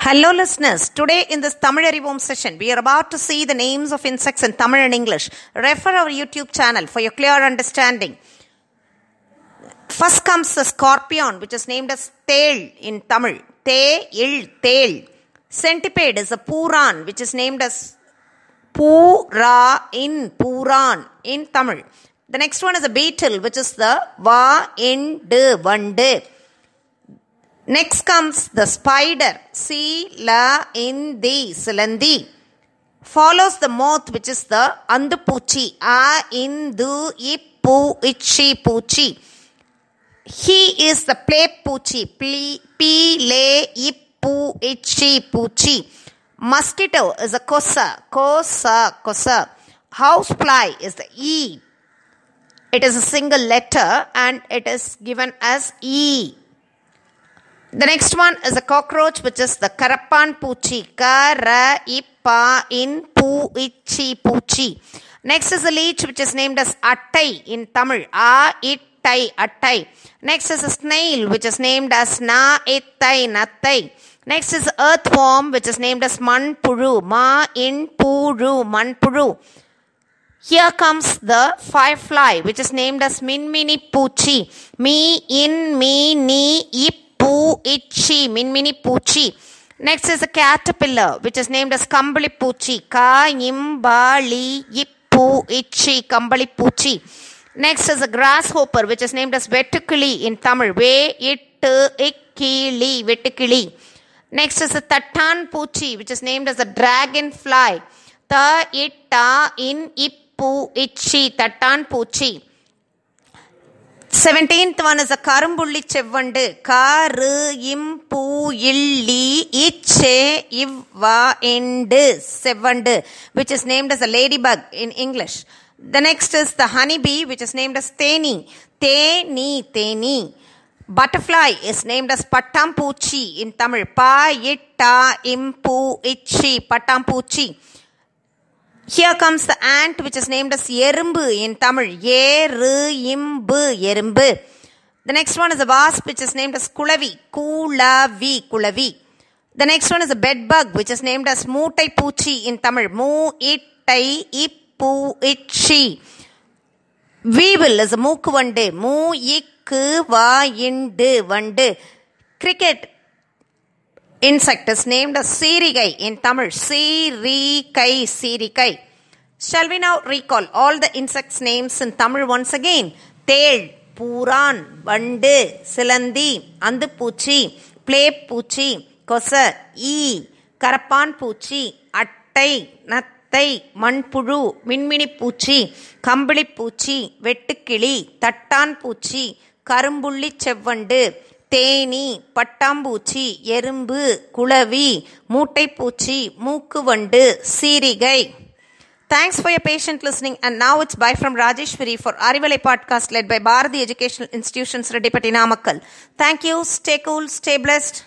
Hello listeners, today in this Tamil Arivom session, we are about to see the names of insects in Tamil and English. Refer our YouTube channel for your clear understanding. First comes the scorpion, which is named as tail in Tamil. Te, il, tail. Centipede is a puran, which is named as Pura in Puran in Tamil. The next one is a beetle, which is the Va in de Vande. Next comes the spider, C la in the silandi. Follows the moth, which is the andupuchi, a in du ippu ichi puchi. He is the play puchi, pi le ippu ichi puchi. Mosquito is a kosa, kosa, kosa. Housefly is the e. It is a single letter and it is given as e. The next one is a cockroach, which is the Karapan Puchi. Kara ipa in pu ichi puchi. Next is a leech, which is named as Attai in Tamil. A ittai attai. Next is a snail, which is named as Na ittai nattai. Next is earthworm, which is named as Manpuru. Ma in puru manpuru. Here comes the firefly, which is named as Minmini Puchi. Mi in mi ni ip Poo itchy, minmini poochi. Next is a caterpillar, which is named as Kambali poochi. Ka imbali ippu itchy, Kambali poochi. Next is a grasshopper, which is named as Vetukili in Tamil. Ve it ikkili, Vetukili. Next is a Tatan poochi, which is named as a dragonfly. Ta itta in ippu itchy, Tatan poochi. Seventeenth one is a Karumbulli Chevvandu. Karu impu illi iche ivva endu Sevvandu, which is named as a ladybug in English. The next is the honeybee, which is named as Teni. Teni, Teni. Butterfly is named as Pattampuchi in Tamil. Pa itta impu ichi Pattampuchi. Here comes the ant which is named as Yerumbu in Tamil. Yeru imbu Yerumbu. The next one is a wasp which is named as Kulavi. Kulavi Kulavi. The next one is a bed bug which is named as Mootai Puchi in Tamil. Ippu itchi. Weevil is a mooku vande. Mu ikku va indu vande. Cricket insect is named as Sirigai in Tamil. Sirikai, Sirikai. Shall we now recall all the insects' names in Tamil once again? Tail, Puran, Vande, Silandi, Andupuchi, Play Puchi, Kosa, E, Karapan Puchi, Attai, Nattai, Manpuru, Minmini Puchi, Kambali Puchi, Vettukili, Tattan Puchi, Karumbulli Chevvandu, தேனி பட்டாம்பூச்சி எறும்பு குளவி மூட்டைப்பூச்சி மூக்குவண்டு சீரிகை Thanks for your patient listening. And now it's bye from Rajeshwari for Arivalai podcast led by Bharati Educational Institutions, Redipati Namakkal. Thank you. Stay cool. Stay blessed.